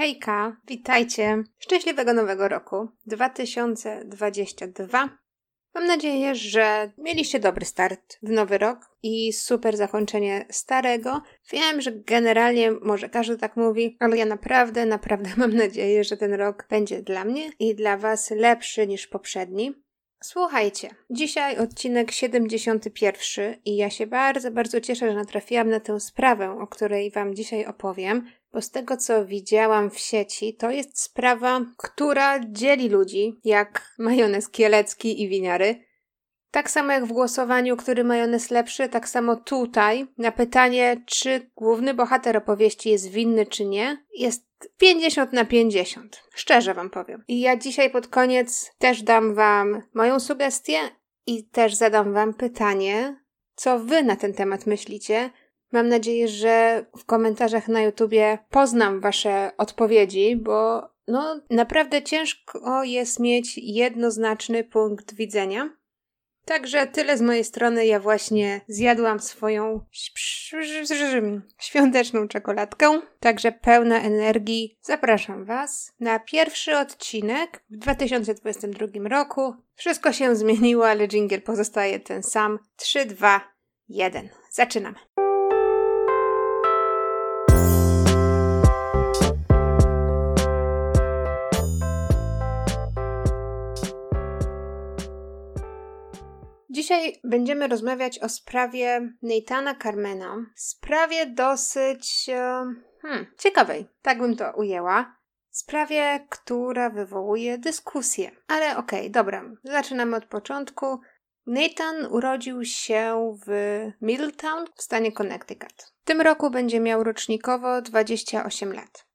Hejka, witajcie. Szczęśliwego nowego roku 2022. Mam nadzieję, że mieliście dobry start w nowy rok i super zakończenie starego. Wiem, że generalnie może każdy tak mówi, ale ja naprawdę, naprawdę mam nadzieję, że ten rok będzie dla mnie i dla Was lepszy niż poprzedni. Słuchajcie, dzisiaj odcinek 71 i ja się bardzo, bardzo cieszę, że natrafiłam na tę sprawę, o której Wam dzisiaj opowiem, bo z tego co widziałam w sieci, to jest sprawa, która dzieli ludzi, jak majonez kielecki i winiary. Tak samo jak w głosowaniu, który majonez lepszy, tak samo tutaj na pytanie, czy główny bohater opowieści jest winny czy nie, jest 50 na 50. Szczerze wam powiem. I ja dzisiaj pod koniec też dam wam moją sugestię i też zadam wam pytanie, co wy na ten temat myślicie. Mam nadzieję, że w komentarzach na YouTubie poznam wasze odpowiedzi, bo no naprawdę ciężko jest mieć jednoznaczny punkt widzenia. Także tyle z mojej strony. Ja właśnie zjadłam swoją świąteczną czekoladkę, także pełna energii. Zapraszam Was na pierwszy odcinek w 2022 roku. Wszystko się zmieniło, ale jingle pozostaje ten sam. 3, 2, 1. Zaczynamy. Dzisiaj będziemy rozmawiać o sprawie Neitana Carmena. Sprawie dosyć e, hmm, ciekawej, tak bym to ujęła. Sprawie, która wywołuje dyskusję. Ale okej, okay, dobra, zaczynamy od początku. Nathan urodził się w Middletown w stanie Connecticut. W tym roku będzie miał rocznikowo 28 lat.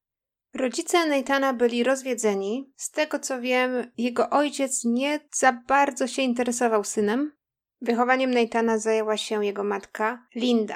Rodzice Nathana byli rozwiedzeni. Z tego co wiem, jego ojciec nie za bardzo się interesował synem, Wychowaniem Nathana zajęła się jego matka, Linda.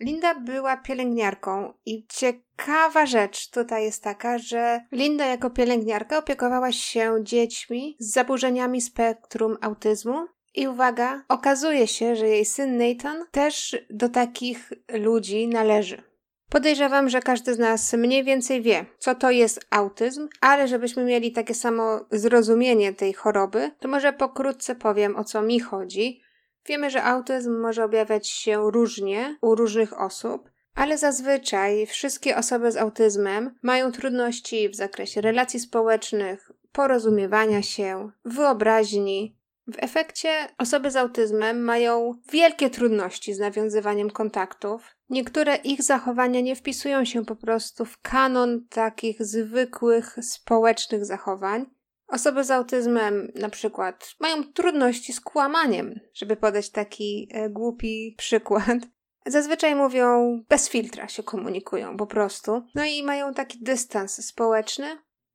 Linda była pielęgniarką i ciekawa rzecz tutaj jest taka, że Linda jako pielęgniarka opiekowała się dziećmi z zaburzeniami spektrum autyzmu. I uwaga, okazuje się, że jej syn Nathan też do takich ludzi należy. Podejrzewam, że każdy z nas mniej więcej wie, co to jest autyzm, ale żebyśmy mieli takie samo zrozumienie tej choroby, to może pokrótce powiem o co mi chodzi, Wiemy, że autyzm może objawiać się różnie u różnych osób, ale zazwyczaj wszystkie osoby z autyzmem mają trudności w zakresie relacji społecznych, porozumiewania się, wyobraźni. W efekcie osoby z autyzmem mają wielkie trudności z nawiązywaniem kontaktów. Niektóre ich zachowania nie wpisują się po prostu w kanon takich zwykłych społecznych zachowań, Osoby z autyzmem na przykład mają trudności z kłamaniem, żeby podać taki e, głupi przykład. Zazwyczaj mówią bez filtra się komunikują po prostu. No i mają taki dystans społeczny.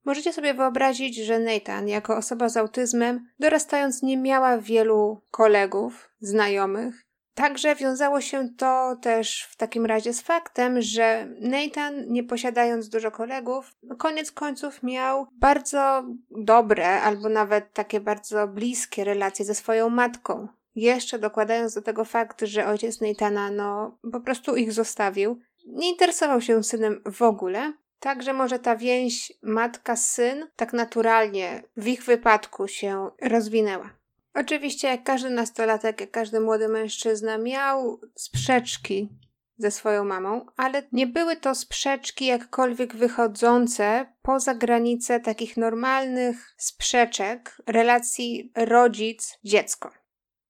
Możecie sobie wyobrazić, że Nathan, jako osoba z autyzmem, dorastając nie miała wielu kolegów, znajomych, Także wiązało się to też w takim razie z faktem, że Nathan, nie posiadając dużo kolegów, koniec końców miał bardzo dobre albo nawet takie bardzo bliskie relacje ze swoją matką. Jeszcze dokładając do tego fakt, że ojciec Nathana no po prostu ich zostawił. Nie interesował się synem w ogóle, Także może ta więź matka-syn tak naturalnie w ich wypadku się rozwinęła. Oczywiście, jak każdy nastolatek, jak każdy młody mężczyzna, miał sprzeczki ze swoją mamą, ale nie były to sprzeczki jakkolwiek wychodzące poza granice takich normalnych sprzeczek relacji rodzic-dziecko.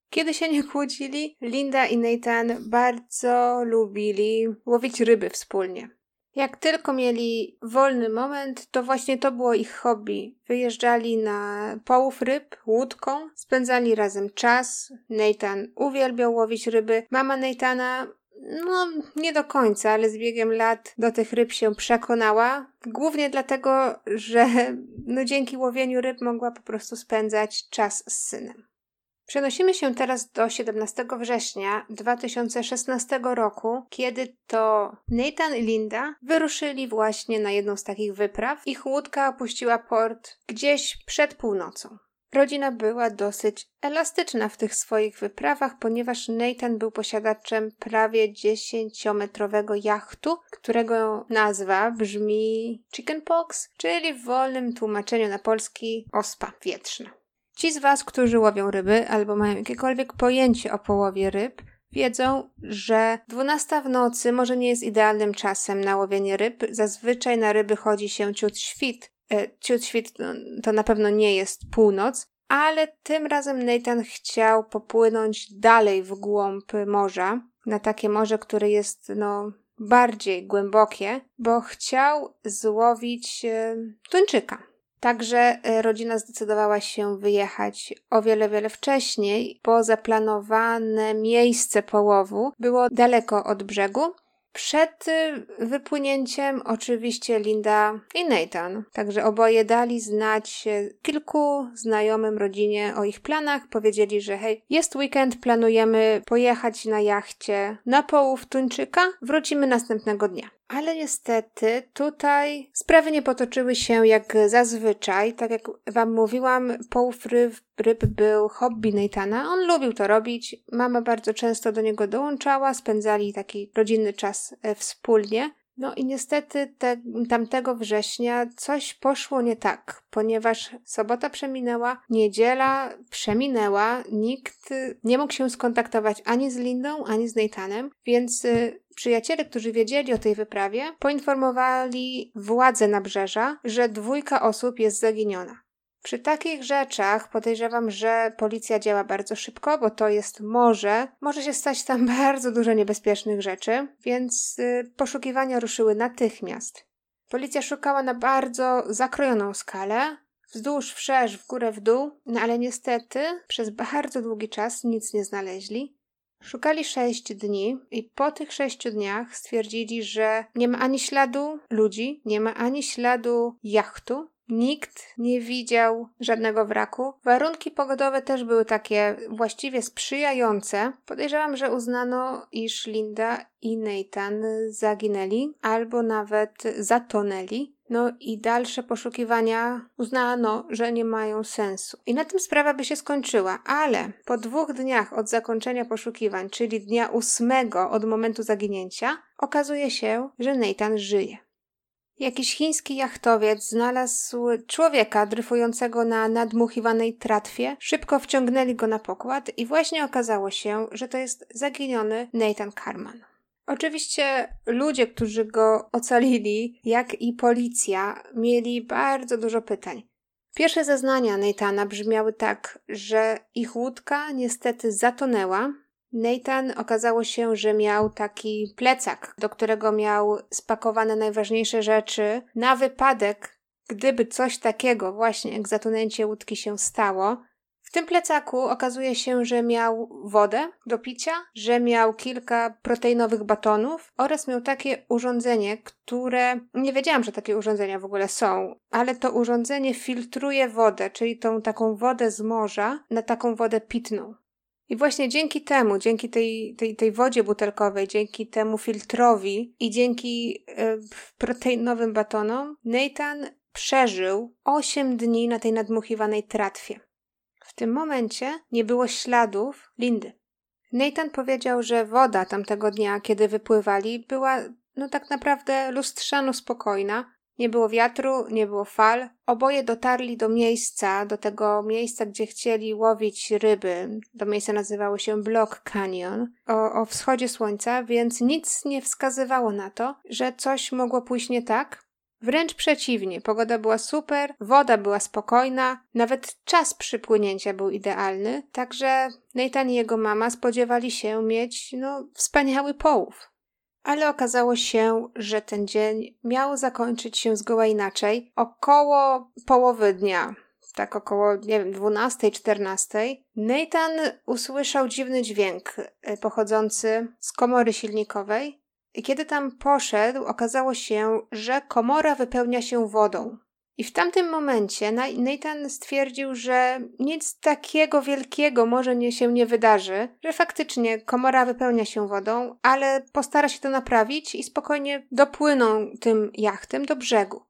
Kiedy się nie kłócili, Linda i Nathan bardzo lubili łowić ryby wspólnie. Jak tylko mieli wolny moment, to właśnie to było ich hobby. Wyjeżdżali na połów ryb łódką, spędzali razem czas. Nathan uwielbiał łowić ryby. Mama Nathana no, nie do końca, ale z biegiem lat do tych ryb się przekonała. Głównie dlatego, że no, dzięki łowieniu ryb mogła po prostu spędzać czas z synem. Przenosimy się teraz do 17 września 2016 roku, kiedy to Nathan i Linda wyruszyli właśnie na jedną z takich wypraw. Ich łódka opuściła port gdzieś przed północą. Rodzina była dosyć elastyczna w tych swoich wyprawach, ponieważ Nathan był posiadaczem prawie 10-metrowego jachtu, którego nazwa brzmi chickenpox, czyli w wolnym tłumaczeniu na polski ospa wietrzna. Ci z Was, którzy łowią ryby albo mają jakiekolwiek pojęcie o połowie ryb, wiedzą, że 12 w nocy może nie jest idealnym czasem na łowienie ryb. Zazwyczaj na ryby chodzi się ciut świt. E, ciut świt to, to na pewno nie jest północ, ale tym razem Nathan chciał popłynąć dalej w głąb morza, na takie morze, które jest no bardziej głębokie, bo chciał złowić e, tuńczyka. Także e, rodzina zdecydowała się wyjechać o wiele, wiele wcześniej, bo zaplanowane miejsce połowu było daleko od brzegu, przed y, wypłynięciem oczywiście Linda i Nathan, także oboje dali znać kilku znajomym rodzinie o ich planach. Powiedzieli, że hej, jest weekend, planujemy pojechać na jachcie na połów Tuńczyka, wrócimy następnego dnia. Ale niestety tutaj sprawy nie potoczyły się jak zazwyczaj. Tak jak wam mówiłam, połów ryb, ryb był hobby Nathana. On lubił to robić. Mama bardzo często do niego dołączała. Spędzali taki rodzinny czas e, wspólnie. No i niestety te, tamtego września coś poszło nie tak, ponieważ sobota przeminęła, niedziela przeminęła, nikt nie mógł się skontaktować ani z Lindą, ani z Nathanem, więc y, Przyjaciele, którzy wiedzieli o tej wyprawie, poinformowali władze nabrzeża, że dwójka osób jest zaginiona. Przy takich rzeczach podejrzewam, że policja działa bardzo szybko, bo to jest morze. Może się stać tam bardzo dużo niebezpiecznych rzeczy, więc y, poszukiwania ruszyły natychmiast. Policja szukała na bardzo zakrojoną skalę, wzdłuż, wszerz, w górę, w dół, no ale niestety przez bardzo długi czas nic nie znaleźli. Szukali sześć dni i po tych sześciu dniach stwierdzili, że nie ma ani śladu ludzi, nie ma ani śladu jachtu, Nikt nie widział żadnego wraku. Warunki pogodowe też były takie właściwie sprzyjające. Podejrzewam, że uznano, iż Linda i Nathan zaginęli albo nawet zatonęli. No i dalsze poszukiwania uznano, że nie mają sensu. I na tym sprawa by się skończyła, ale po dwóch dniach od zakończenia poszukiwań, czyli dnia ósmego od momentu zaginięcia, okazuje się, że Nathan żyje. Jakiś chiński jachtowiec znalazł człowieka dryfującego na nadmuchiwanej tratwie. Szybko wciągnęli go na pokład i właśnie okazało się, że to jest zaginiony Nathan Carman. Oczywiście ludzie, którzy go ocalili, jak i policja, mieli bardzo dużo pytań. Pierwsze zeznania Nathana brzmiały tak, że ich łódka niestety zatonęła, Nathan okazało się, że miał taki plecak, do którego miał spakowane najważniejsze rzeczy na wypadek, gdyby coś takiego właśnie jak zatonęcie łódki się stało. W tym plecaku okazuje się, że miał wodę do picia, że miał kilka proteinowych batonów oraz miał takie urządzenie, które nie wiedziałam, że takie urządzenia w ogóle są, ale to urządzenie filtruje wodę, czyli tą taką wodę z morza na taką wodę pitną. I właśnie dzięki temu, dzięki tej, tej, tej wodzie butelkowej, dzięki temu filtrowi i dzięki e, proteinowym batonom, Nathan przeżył 8 dni na tej nadmuchiwanej tratwie. W tym momencie nie było śladów Lindy. Nathan powiedział, że woda tamtego dnia, kiedy wypływali, była no tak naprawdę lustrzano spokojna, nie było wiatru, nie było fal. Oboje dotarli do miejsca, do tego miejsca, gdzie chcieli łowić ryby. To miejsce nazywało się Block Canyon, o, o wschodzie słońca, więc nic nie wskazywało na to, że coś mogło pójść nie tak. Wręcz przeciwnie, pogoda była super, woda była spokojna, nawet czas przypłynięcia był idealny, także Nathan i jego mama spodziewali się mieć, no, wspaniały połów. Ale okazało się, że ten dzień miał zakończyć się zgoła inaczej. Około połowy dnia, tak około, nie wiem, 12, 14, Nathan usłyszał dziwny dźwięk e, pochodzący z komory silnikowej. Kiedy tam poszedł, okazało się, że komora wypełnia się wodą. I w tamtym momencie Nathan stwierdził, że nic takiego wielkiego może się nie wydarzy, że faktycznie komora wypełnia się wodą, ale postara się to naprawić i spokojnie dopłyną tym jachtem do brzegu.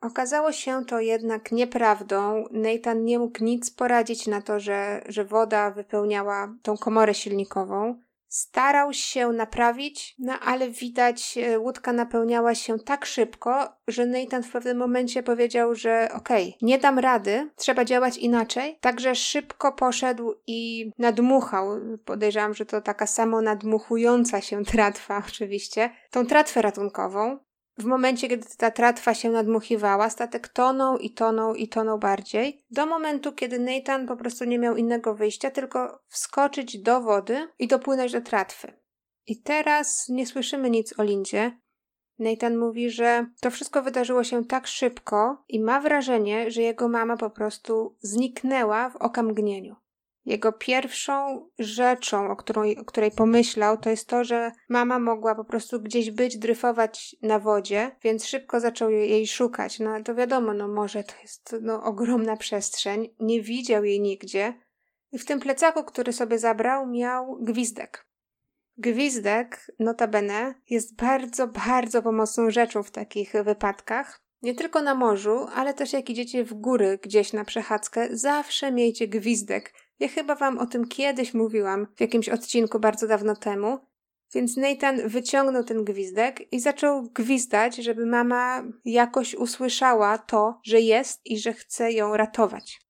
Okazało się to jednak nieprawdą. Nathan nie mógł nic poradzić na to, że, że woda wypełniała tą komorę silnikową. Starał się naprawić, no ale widać, e, łódka napełniała się tak szybko, że Nathan w pewnym momencie powiedział, że okej, okay, nie dam rady, trzeba działać inaczej. Także szybko poszedł i nadmuchał. Podejrzewam, że to taka samo nadmuchująca się tratwa, oczywiście, tą tratwę ratunkową. W momencie, kiedy ta tratwa się nadmuchiwała, statek tonął i tonął i tonął bardziej, do momentu, kiedy Nathan po prostu nie miał innego wyjścia, tylko wskoczyć do wody i dopłynąć do tratwy. I teraz nie słyszymy nic o Lindzie. Nathan mówi, że to wszystko wydarzyło się tak szybko i ma wrażenie, że jego mama po prostu zniknęła w okamgnieniu. Jego pierwszą rzeczą, o której, o której pomyślał, to jest to, że mama mogła po prostu gdzieś być, dryfować na wodzie, więc szybko zaczął jej szukać. No to wiadomo, no może to jest no, ogromna przestrzeń, nie widział jej nigdzie. I w tym plecaku, który sobie zabrał, miał gwizdek. Gwizdek, notabene, jest bardzo, bardzo pomocną rzeczą w takich wypadkach. Nie tylko na morzu, ale też jak idziecie w góry gdzieś na przechadzkę, zawsze miejcie gwizdek. Ja chyba wam o tym kiedyś mówiłam w jakimś odcinku bardzo dawno temu. Więc Nathan wyciągnął ten gwizdek i zaczął gwizdać, żeby mama jakoś usłyszała to, że jest i że chce ją ratować.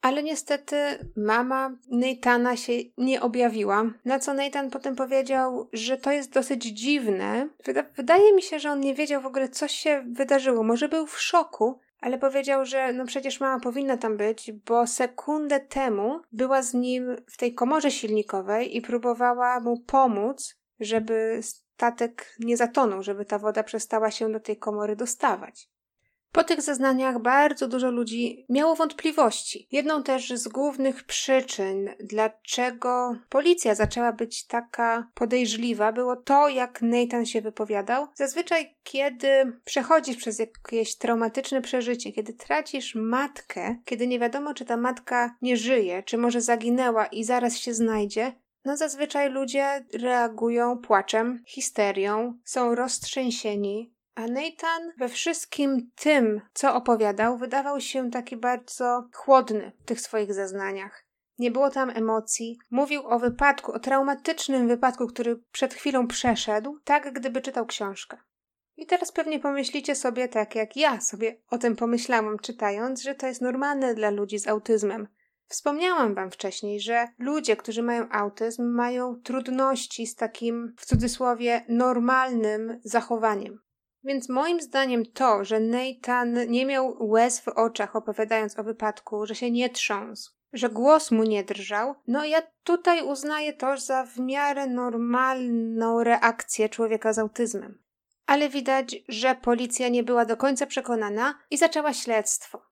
Ale niestety mama Nathana się nie objawiła, na co Nathan potem powiedział, że to jest dosyć dziwne. Wyda wydaje mi się, że on nie wiedział w ogóle, co się wydarzyło. Może był w szoku, ale powiedział, że no przecież mama powinna tam być, bo sekundę temu była z nim w tej komorze silnikowej i próbowała mu pomóc, żeby statek nie zatonął, żeby ta woda przestała się do tej komory dostawać. Po tych zeznaniach bardzo dużo ludzi miało wątpliwości. Jedną też z głównych przyczyn, dlaczego policja zaczęła być taka podejrzliwa, było to, jak Nathan się wypowiadał. Zazwyczaj, kiedy przechodzisz przez jakieś traumatyczne przeżycie, kiedy tracisz matkę, kiedy nie wiadomo, czy ta matka nie żyje, czy może zaginęła i zaraz się znajdzie, no zazwyczaj ludzie reagują płaczem, histerią, są roztrzęsieni, a Nathan we wszystkim tym, co opowiadał, wydawał się taki bardzo chłodny w tych swoich zeznaniach. Nie było tam emocji. Mówił o wypadku, o traumatycznym wypadku, który przed chwilą przeszedł, tak gdyby czytał książkę. I teraz pewnie pomyślicie sobie, tak jak ja sobie o tym pomyślałam czytając, że to jest normalne dla ludzi z autyzmem. Wspomniałam Wam wcześniej, że ludzie, którzy mają autyzm, mają trudności z takim, w cudzysłowie, normalnym zachowaniem. Więc moim zdaniem to, że Nathan nie miał łez w oczach opowiadając o wypadku, że się nie trząsł, że głos mu nie drżał, no ja tutaj uznaję to za w miarę normalną reakcję człowieka z autyzmem. Ale widać, że policja nie była do końca przekonana i zaczęła śledztwo.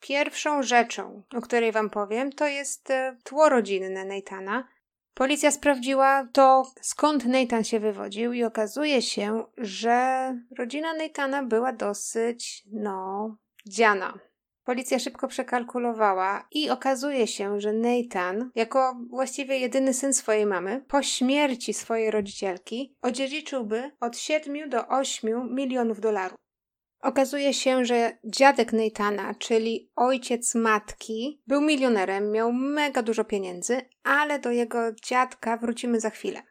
Pierwszą rzeczą, o której wam powiem, to jest e, tło rodzinne Nathana, Policja sprawdziła to, skąd Nathan się wywodził, i okazuje się, że rodzina Nathana była dosyć, no, dziana. Policja szybko przekalkulowała i okazuje się, że Nathan, jako właściwie jedyny syn swojej mamy, po śmierci swojej rodzicielki, odziedziczyłby od 7 do 8 milionów dolarów. Okazuje się, że dziadek Nathana, czyli ojciec matki, był milionerem, miał mega dużo pieniędzy, ale do jego dziadka wrócimy za chwilę.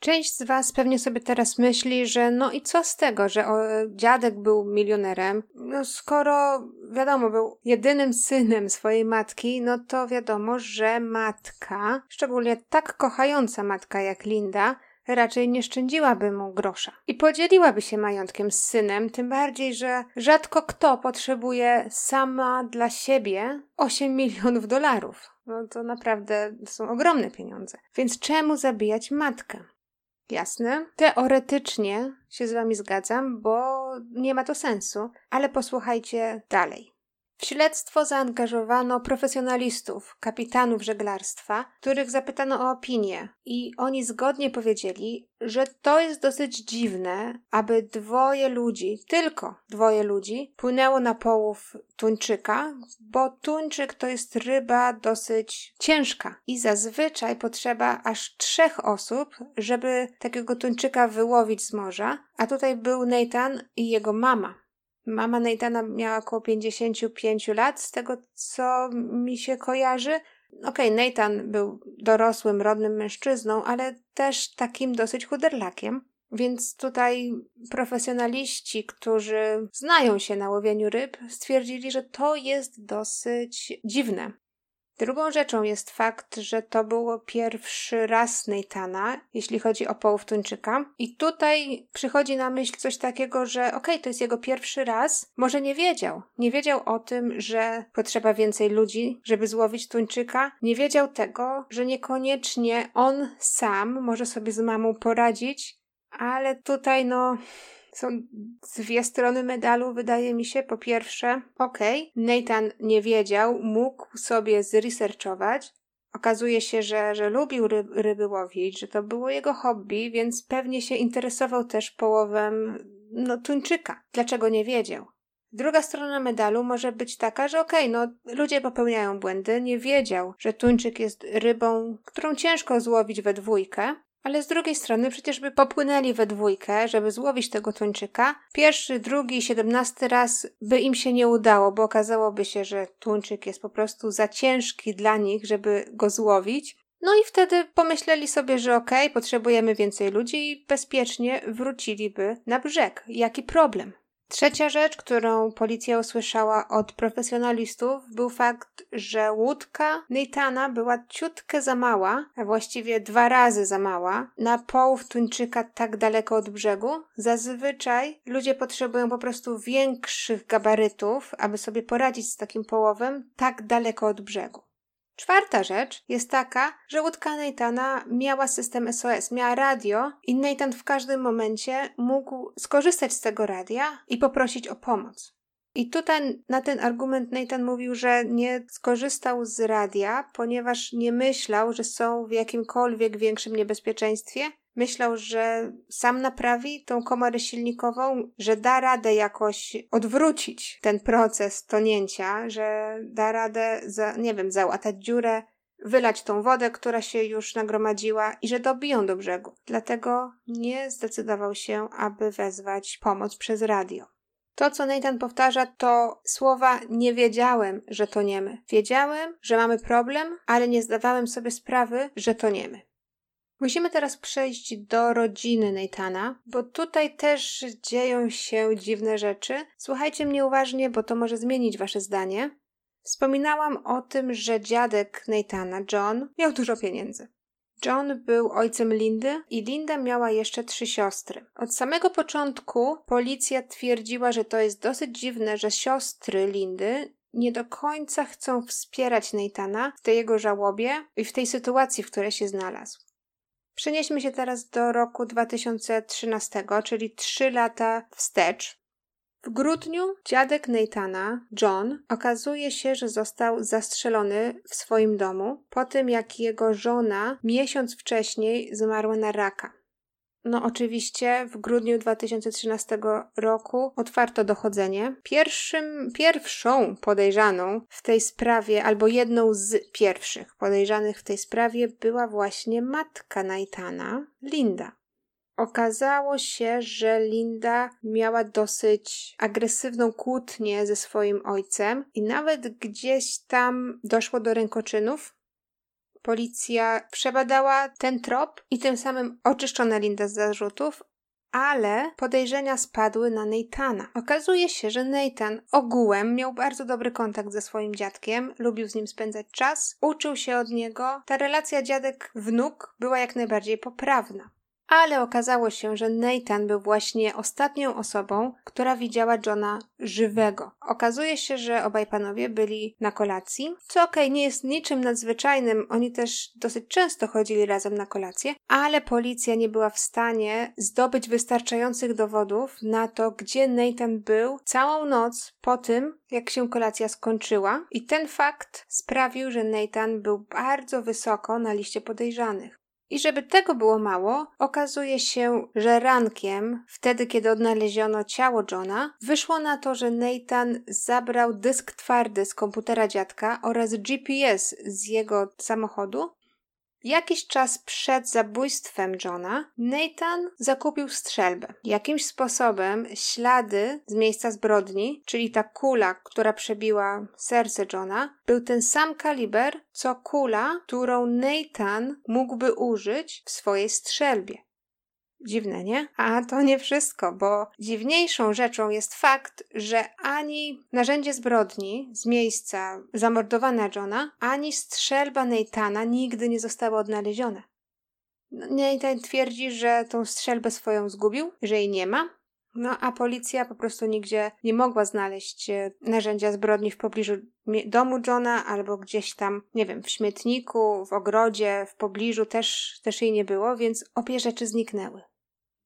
Część z Was pewnie sobie teraz myśli, że no i co z tego, że o, dziadek był milionerem? No skoro wiadomo, był jedynym synem swojej matki, no to wiadomo, że matka, szczególnie tak kochająca matka jak Linda, raczej nie szczędziłaby mu grosza i podzieliłaby się majątkiem z synem, tym bardziej, że rzadko kto potrzebuje sama dla siebie 8 milionów dolarów. No to naprawdę są ogromne pieniądze. Więc czemu zabijać matkę? Jasne, teoretycznie się z wami zgadzam, bo nie ma to sensu, ale posłuchajcie dalej. W śledztwo zaangażowano profesjonalistów, kapitanów żeglarstwa, których zapytano o opinię, i oni zgodnie powiedzieli, że to jest dosyć dziwne, aby dwoje ludzi, tylko dwoje ludzi, płynęło na połów tuńczyka, bo tuńczyk to jest ryba dosyć ciężka i zazwyczaj potrzeba aż trzech osób, żeby takiego tuńczyka wyłowić z morza, a tutaj był Nathan i jego mama. Mama Neitana miała około 55 lat, z tego co mi się kojarzy. Okej, okay, Nathan był dorosłym, rodnym mężczyzną, ale też takim dosyć chuderlakiem. Więc tutaj profesjonaliści, którzy znają się na łowieniu ryb, stwierdzili, że to jest dosyć dziwne. Drugą rzeczą jest fakt, że to było pierwszy raz Neitana, jeśli chodzi o połów tuńczyka. I tutaj przychodzi na myśl coś takiego, że okej, okay, to jest jego pierwszy raz. Może nie wiedział. Nie wiedział o tym, że potrzeba więcej ludzi, żeby złowić tuńczyka. Nie wiedział tego, że niekoniecznie on sam może sobie z mamą poradzić. Ale tutaj no są dwie strony medalu, wydaje mi się. Po pierwsze, okej, okay, Nathan nie wiedział, mógł sobie zresearchować. Okazuje się, że, że lubił ryb, ryby łowić, że to było jego hobby, więc pewnie się interesował też połowem no, tuńczyka. Dlaczego nie wiedział? Druga strona medalu może być taka, że okej, okay, no ludzie popełniają błędy, nie wiedział, że tuńczyk jest rybą, którą ciężko złowić we dwójkę, ale z drugiej strony przecież by popłynęli we dwójkę, żeby złowić tego tuńczyka. Pierwszy, drugi, siedemnasty raz by im się nie udało, bo okazałoby się, że tuńczyk jest po prostu za ciężki dla nich, żeby go złowić. No i wtedy pomyśleli sobie, że okej, okay, potrzebujemy więcej ludzi i bezpiecznie wróciliby na brzeg. Jaki problem? Trzecia rzecz, którą policja usłyszała od profesjonalistów, był fakt, że łódka Neitana była ciutkę za mała, a właściwie dwa razy za mała, na połów tuńczyka tak daleko od brzegu. Zazwyczaj ludzie potrzebują po prostu większych gabarytów, aby sobie poradzić z takim połowem tak daleko od brzegu. Czwarta rzecz jest taka, że łódka Neitana miała system SOS, miała radio i Nathan w każdym momencie mógł skorzystać z tego radia i poprosić o pomoc. I tutaj na ten argument Nathan mówił, że nie skorzystał z radia, ponieważ nie myślał, że są w jakimkolwiek większym niebezpieczeństwie myślał, że sam naprawi tą komorę silnikową, że da radę jakoś odwrócić ten proces tonięcia, że da radę, za, nie wiem, załatać dziurę, wylać tą wodę, która się już nagromadziła i że dobiją do brzegu. Dlatego nie zdecydował się, aby wezwać pomoc przez radio. To, co Nathan powtarza, to słowa nie wiedziałem, że toniemy. Wiedziałem, że mamy problem, ale nie zdawałem sobie sprawy, że toniemy. Musimy teraz przejść do rodziny Neitana, bo tutaj też dzieją się dziwne rzeczy. Słuchajcie mnie uważnie, bo to może zmienić wasze zdanie. Wspominałam o tym, że dziadek Neitana, John, miał dużo pieniędzy. John był ojcem Lindy i Linda miała jeszcze trzy siostry. Od samego początku policja twierdziła, że to jest dosyć dziwne, że siostry Lindy nie do końca chcą wspierać Neitana w tej jego żałobie i w tej sytuacji, w której się znalazł. Przenieśmy się teraz do roku 2013, czyli 3 lata wstecz. W grudniu dziadek Nathana, John, okazuje się, że został zastrzelony w swoim domu po tym, jak jego żona miesiąc wcześniej zmarła na raka. No, oczywiście w grudniu 2013 roku otwarto dochodzenie. Pierwszym, pierwszą podejrzaną w tej sprawie, albo jedną z pierwszych podejrzanych w tej sprawie była właśnie matka Naitana, Linda. Okazało się, że Linda miała dosyć agresywną kłótnię ze swoim ojcem i nawet gdzieś tam doszło do rękoczynów, Policja przebadała ten trop i tym samym oczyszczono Linda z zarzutów, ale podejrzenia spadły na Neitana. Okazuje się, że Nathan ogółem miał bardzo dobry kontakt ze swoim dziadkiem, lubił z nim spędzać czas, uczył się od niego. Ta relacja dziadek-wnuk była jak najbardziej poprawna. Ale okazało się, że Nathan był właśnie ostatnią osobą, która widziała Johna żywego. Okazuje się, że obaj panowie byli na kolacji, co okej, okay, nie jest niczym nadzwyczajnym, oni też dosyć często chodzili razem na kolację, ale policja nie była w stanie zdobyć wystarczających dowodów na to, gdzie Nathan był całą noc po tym, jak się kolacja skończyła, i ten fakt sprawił, że Nathan był bardzo wysoko na liście podejrzanych. I żeby tego było mało, okazuje się, że rankiem, wtedy kiedy odnaleziono ciało Johna, wyszło na to, że Nathan zabrał dysk twardy z komputera dziadka oraz GPS z jego samochodu Jakiś czas przed zabójstwem Johna, Nathan zakupił strzelbę. Jakimś sposobem ślady z miejsca zbrodni, czyli ta kula, która przebiła serce Johna, był ten sam kaliber, co kula, którą Nathan mógłby użyć w swojej strzelbie. Dziwne, nie? A to nie wszystko, bo dziwniejszą rzeczą jest fakt, że ani narzędzie zbrodni z miejsca zamordowania Johna, ani strzelba Nathana nigdy nie zostały odnalezione. No, Nathan twierdzi, że tą strzelbę swoją zgubił, że jej nie ma, no a policja po prostu nigdzie nie mogła znaleźć e, narzędzia zbrodni w pobliżu domu Johna albo gdzieś tam, nie wiem, w śmietniku, w ogrodzie, w pobliżu też, też jej nie było, więc obie rzeczy zniknęły.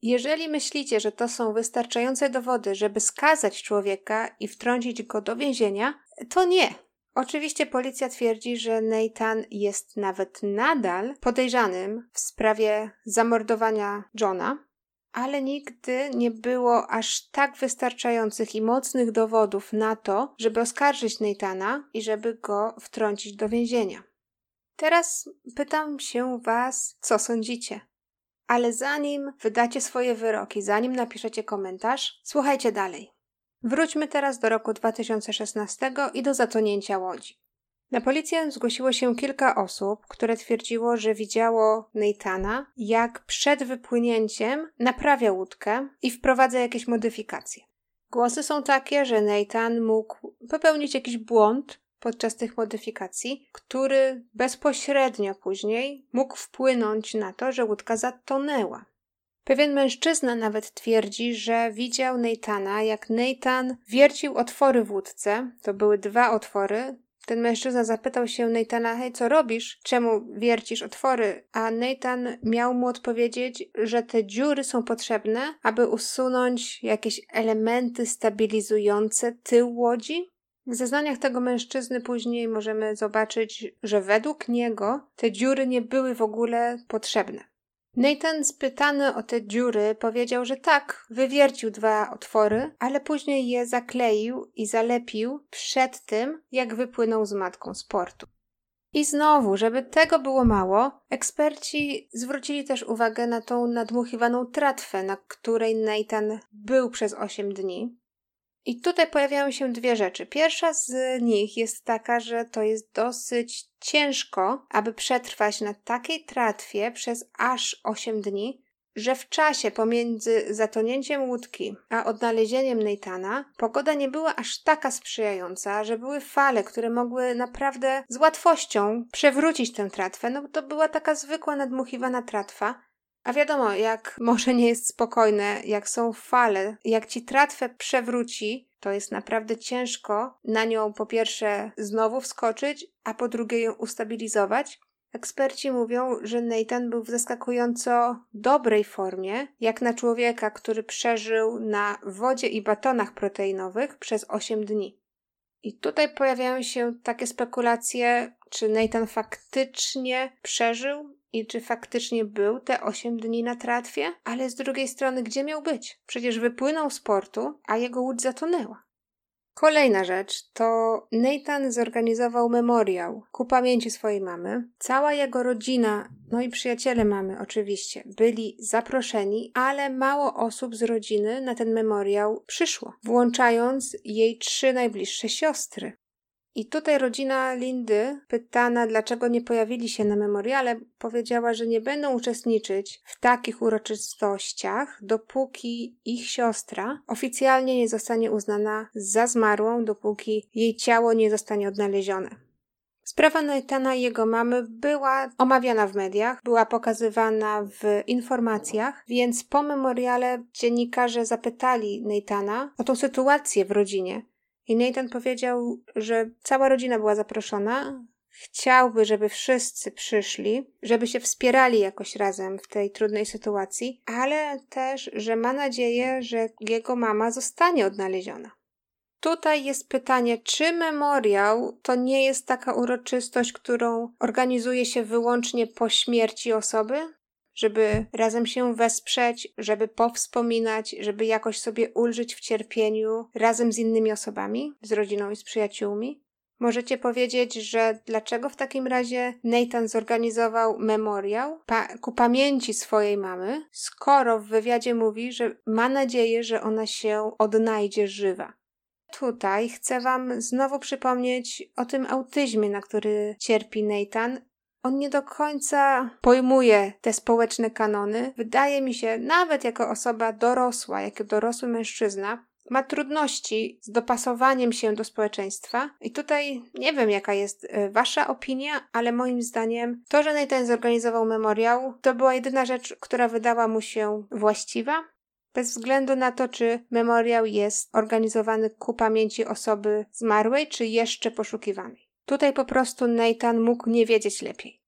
Jeżeli myślicie, że to są wystarczające dowody, żeby skazać człowieka i wtrącić go do więzienia, to nie. Oczywiście policja twierdzi, że Nathan jest nawet nadal podejrzanym w sprawie zamordowania Johna, ale nigdy nie było aż tak wystarczających i mocnych dowodów na to, żeby oskarżyć Nathana i żeby go wtrącić do więzienia. Teraz pytam się Was, co sądzicie? Ale zanim wydacie swoje wyroki, zanim napiszecie komentarz, słuchajcie dalej. Wróćmy teraz do roku 2016 i do zatonięcia łodzi. Na policję zgłosiło się kilka osób, które twierdziło, że widziało Neitana, jak przed wypłynięciem naprawia łódkę i wprowadza jakieś modyfikacje. Głosy są takie, że Nathan mógł popełnić jakiś błąd podczas tych modyfikacji, który bezpośrednio później mógł wpłynąć na to, że łódka zatonęła. Pewien mężczyzna nawet twierdzi, że widział Neitana, jak Nathan wiercił otwory w łódce. To były dwa otwory. Ten mężczyzna zapytał się Neitana, hej, co robisz? Czemu wiercisz otwory? A Nathan miał mu odpowiedzieć, że te dziury są potrzebne, aby usunąć jakieś elementy stabilizujące tył łodzi. W zeznaniach tego mężczyzny później możemy zobaczyć, że według niego te dziury nie były w ogóle potrzebne. Nathan spytany o te dziury powiedział, że tak, wywiercił dwa otwory, ale później je zakleił i zalepił przed tym, jak wypłynął z matką z portu. I znowu, żeby tego było mało, eksperci zwrócili też uwagę na tą nadmuchiwaną tratwę, na której Nathan był przez 8 dni. I tutaj pojawiają się dwie rzeczy. Pierwsza z nich jest taka, że to jest dosyć ciężko, aby przetrwać na takiej tratwie przez aż 8 dni, że w czasie pomiędzy zatonięciem łódki a odnalezieniem Neitana pogoda nie była aż taka sprzyjająca, że były fale, które mogły naprawdę z łatwością przewrócić tę tratwę. No to była taka zwykła nadmuchiwana tratwa. A wiadomo, jak morze nie jest spokojne, jak są fale, jak ci tratwę przewróci, to jest naprawdę ciężko na nią po pierwsze znowu wskoczyć, a po drugie ją ustabilizować. Eksperci mówią, że Nathan był w zaskakująco dobrej formie, jak na człowieka, który przeżył na wodzie i batonach proteinowych przez 8 dni. I tutaj pojawiają się takie spekulacje, czy Nathan faktycznie przeżył i czy faktycznie był te 8 dni na tratwie, ale z drugiej strony, gdzie miał być? Przecież wypłynął z portu, a jego łódź zatonęła. Kolejna rzecz to Nathan zorganizował memoriał ku pamięci swojej mamy. Cała jego rodzina, no i przyjaciele mamy oczywiście, byli zaproszeni, ale mało osób z rodziny na ten memoriał przyszło, włączając jej trzy najbliższe siostry. I tutaj rodzina Lindy, pytana dlaczego nie pojawili się na memoriale, powiedziała, że nie będą uczestniczyć w takich uroczystościach, dopóki ich siostra oficjalnie nie zostanie uznana za zmarłą, dopóki jej ciało nie zostanie odnalezione. Sprawa Nathana i jego mamy była omawiana w mediach, była pokazywana w informacjach, więc po memoriale dziennikarze zapytali Nathana o tą sytuację w rodzinie i Nathan powiedział, że cała rodzina była zaproszona. Chciałby, żeby wszyscy przyszli, żeby się wspierali jakoś razem w tej trudnej sytuacji, ale też, że ma nadzieję, że jego mama zostanie odnaleziona. Tutaj jest pytanie, czy memoriał to nie jest taka uroczystość, którą organizuje się wyłącznie po śmierci osoby? Żeby razem się wesprzeć, żeby powspominać, żeby jakoś sobie ulżyć w cierpieniu razem z innymi osobami, z rodziną i z przyjaciółmi. Możecie powiedzieć, że dlaczego w takim razie Nathan zorganizował memoriał pa- ku pamięci swojej mamy, skoro w wywiadzie mówi, że ma nadzieję, że ona się odnajdzie żywa. Tutaj chcę Wam znowu przypomnieć o tym autyzmie, na który cierpi Nathan. On nie do końca pojmuje te społeczne kanony. Wydaje mi się, nawet jako osoba dorosła, jako dorosły mężczyzna, ma trudności z dopasowaniem się do społeczeństwa. I tutaj nie wiem, jaka jest y, Wasza opinia, ale moim zdaniem to, że Nathan zorganizował memoriał, to była jedyna rzecz, która wydała mu się właściwa. Bez względu na to, czy memoriał jest organizowany ku pamięci osoby zmarłej, czy jeszcze poszukiwanej. Tutaj po prostu Nathan mógł nie wiedzieć lepiej.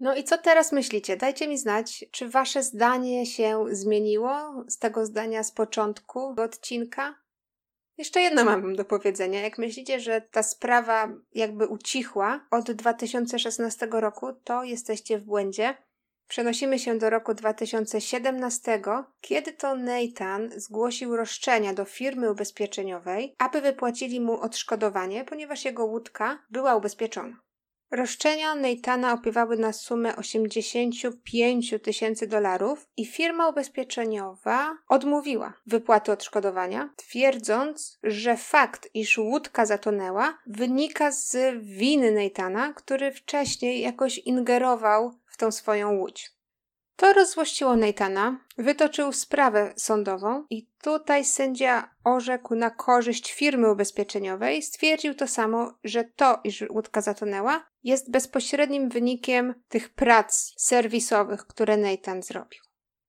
No i co teraz myślicie? Dajcie mi znać, czy wasze zdanie się zmieniło z tego zdania z początku odcinka? Jeszcze jedno mam do powiedzenia. Jak myślicie, że ta sprawa jakby ucichła od 2016 roku, to jesteście w błędzie. Przenosimy się do roku 2017, kiedy to Nathan zgłosił roszczenia do firmy ubezpieczeniowej, aby wypłacili mu odszkodowanie, ponieważ jego łódka była ubezpieczona. Roszczenia Neitana opiewały na sumę 85 tysięcy dolarów i firma ubezpieczeniowa odmówiła wypłaty odszkodowania, twierdząc, że fakt, iż łódka zatonęła, wynika z winy Neitana, który wcześniej jakoś ingerował w tą swoją łódź. To rozzłościło Neitana, wytoczył sprawę sądową i tutaj sędzia orzekł na korzyść firmy ubezpieczeniowej. Stwierdził to samo, że to, iż łódka zatonęła, jest bezpośrednim wynikiem tych prac serwisowych, które Nathan zrobił.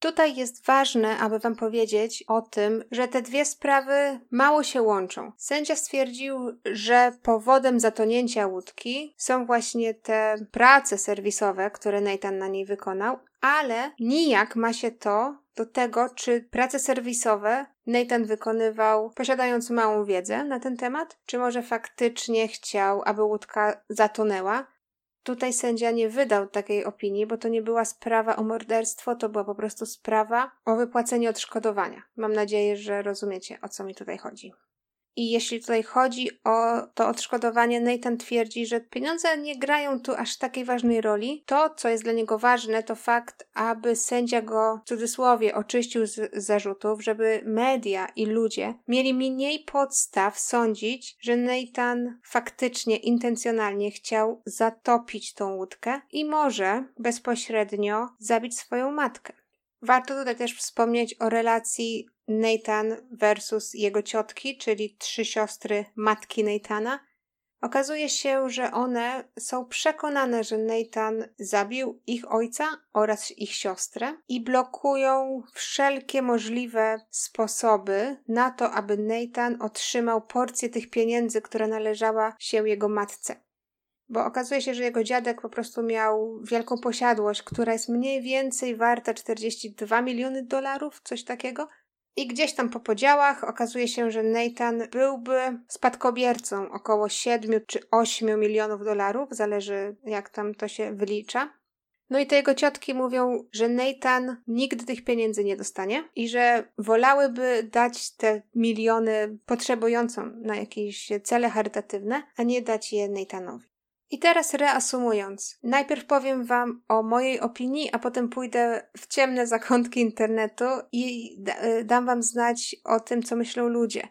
Tutaj jest ważne, aby Wam powiedzieć o tym, że te dwie sprawy mało się łączą. Sędzia stwierdził, że powodem zatonięcia łódki są właśnie te prace serwisowe, które Nathan na niej wykonał, ale nijak ma się to do tego, czy prace serwisowe Nathan wykonywał posiadając małą wiedzę na ten temat, czy może faktycznie chciał, aby łódka zatonęła. Tutaj sędzia nie wydał takiej opinii, bo to nie była sprawa o morderstwo, to była po prostu sprawa o wypłacenie odszkodowania. Mam nadzieję, że rozumiecie, o co mi tutaj chodzi. I jeśli tutaj chodzi o to odszkodowanie, Nathan twierdzi, że pieniądze nie grają tu aż takiej ważnej roli. To, co jest dla niego ważne, to fakt, aby sędzia go w cudzysłowie oczyścił z zarzutów, żeby media i ludzie mieli mniej podstaw sądzić, że Nathan faktycznie, intencjonalnie chciał zatopić tą łódkę i może bezpośrednio zabić swoją matkę. Warto tutaj też wspomnieć o relacji Nathan versus jego ciotki, czyli trzy siostry matki Nathana. Okazuje się, że one są przekonane, że Nathan zabił ich ojca oraz ich siostrę i blokują wszelkie możliwe sposoby na to, aby Nathan otrzymał porcję tych pieniędzy, która należała się jego matce. Bo okazuje się, że jego dziadek po prostu miał wielką posiadłość, która jest mniej więcej warta 42 miliony dolarów, coś takiego. I gdzieś tam po podziałach okazuje się, że Nathan byłby spadkobiercą około 7 czy 8 milionów dolarów, zależy jak tam to się wylicza. No i te jego ciotki mówią, że Nathan nigdy tych pieniędzy nie dostanie i że wolałyby dać te miliony potrzebującym na jakieś cele charytatywne, a nie dać je Nathanowi. I teraz reasumując, najpierw powiem Wam o mojej opinii, a potem pójdę w ciemne zakątki internetu i y, dam Wam znać o tym, co myślą ludzie.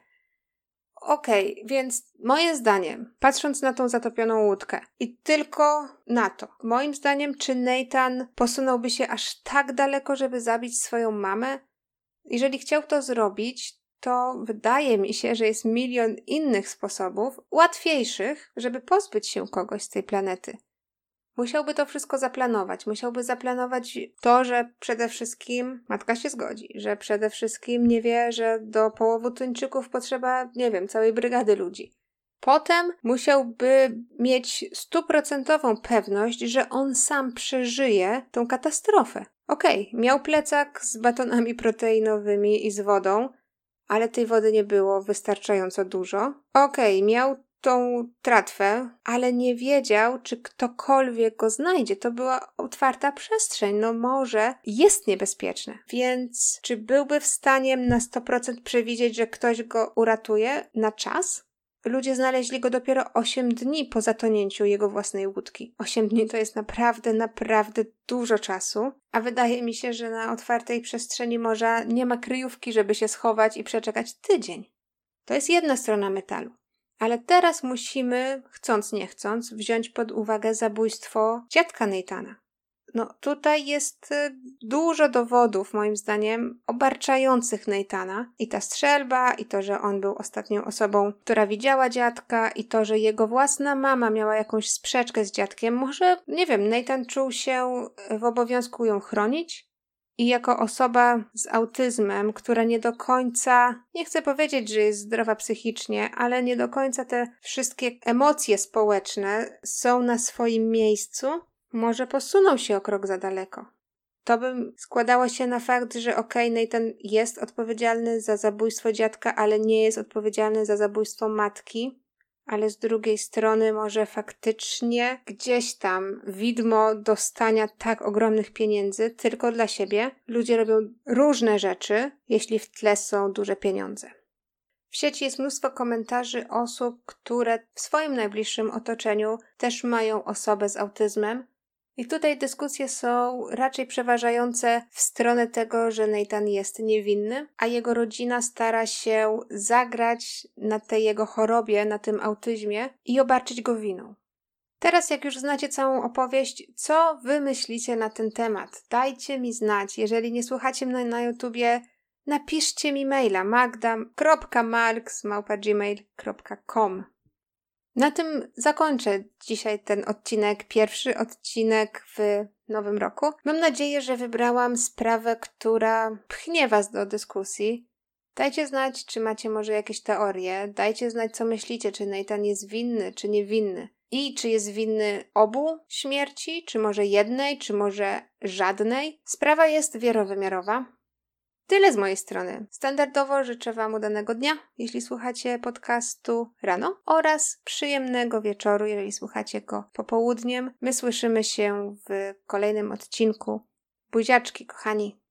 Okej, okay, więc moje zdaniem, patrząc na tą zatopioną łódkę i tylko na to, moim zdaniem, czy Nathan posunąłby się aż tak daleko, żeby zabić swoją mamę? Jeżeli chciał to zrobić, to wydaje mi się, że jest milion innych sposobów, łatwiejszych, żeby pozbyć się kogoś z tej planety. Musiałby to wszystko zaplanować. Musiałby zaplanować to, że przede wszystkim matka się zgodzi, że przede wszystkim nie wie, że do połowu tuńczyków potrzeba, nie wiem, całej brygady ludzi. Potem musiałby mieć stuprocentową pewność, że on sam przeżyje tą katastrofę. Okej, okay, miał plecak z batonami proteinowymi i z wodą, ale tej wody nie było wystarczająco dużo. Okej, okay, miał tą tratwę, ale nie wiedział, czy ktokolwiek go znajdzie. To była otwarta przestrzeń. No może jest niebezpieczne. Więc czy byłby w stanie na 100% przewidzieć, że ktoś go uratuje na czas? Ludzie znaleźli go dopiero 8 dni po zatonięciu jego własnej łódki. 8 dni to jest naprawdę, naprawdę dużo czasu, a wydaje mi się, że na otwartej przestrzeni morza nie ma kryjówki, żeby się schować i przeczekać tydzień. To jest jedna strona metalu. Ale teraz musimy, chcąc nie chcąc, wziąć pod uwagę zabójstwo dziadka Neitana. No tutaj jest y, dużo dowodów, moim zdaniem, obarczających Neitana. I ta strzelba, i to, że on był ostatnią osobą, która widziała dziadka, i to, że jego własna mama miała jakąś sprzeczkę z dziadkiem. Może, nie wiem, Nathan czuł się w obowiązku ją chronić? I jako osoba z autyzmem, która nie do końca, nie chcę powiedzieć, że jest zdrowa psychicznie, ale nie do końca te wszystkie emocje społeczne są na swoim miejscu, może posunął się o krok za daleko. To by składało się na fakt, że okej, okay, Nathan jest odpowiedzialny za zabójstwo dziadka, ale nie jest odpowiedzialny za zabójstwo matki, ale z drugiej strony może faktycznie gdzieś tam widmo dostania tak ogromnych pieniędzy tylko dla siebie. Ludzie robią różne rzeczy, jeśli w tle są duże pieniądze. W sieci jest mnóstwo komentarzy osób, które w swoim najbliższym otoczeniu też mają osobę z autyzmem, i tutaj dyskusje są raczej przeważające w stronę tego, że Nathan jest niewinny, a jego rodzina stara się zagrać na tej jego chorobie, na tym autyzmie i obarczyć go winą. Teraz, jak już znacie całą opowieść, co wy myślicie na ten temat? Dajcie mi znać. Jeżeli nie słuchacie mnie na YouTubie, napiszcie mi maila magda.marks.gmail.com na tym zakończę dzisiaj ten odcinek, pierwszy odcinek w nowym roku. Mam nadzieję, że wybrałam sprawę, która pchnie Was do dyskusji. Dajcie znać, czy macie może jakieś teorie. Dajcie znać, co myślicie, czy Nathan jest winny, czy niewinny. I czy jest winny obu śmierci, czy może jednej, czy może żadnej. Sprawa jest wielowymiarowa. Tyle z mojej strony. Standardowo życzę Wam udanego dnia, jeśli słuchacie podcastu rano, oraz przyjemnego wieczoru, jeżeli słuchacie go popołudniem. My słyszymy się w kolejnym odcinku. Buziaczki, kochani.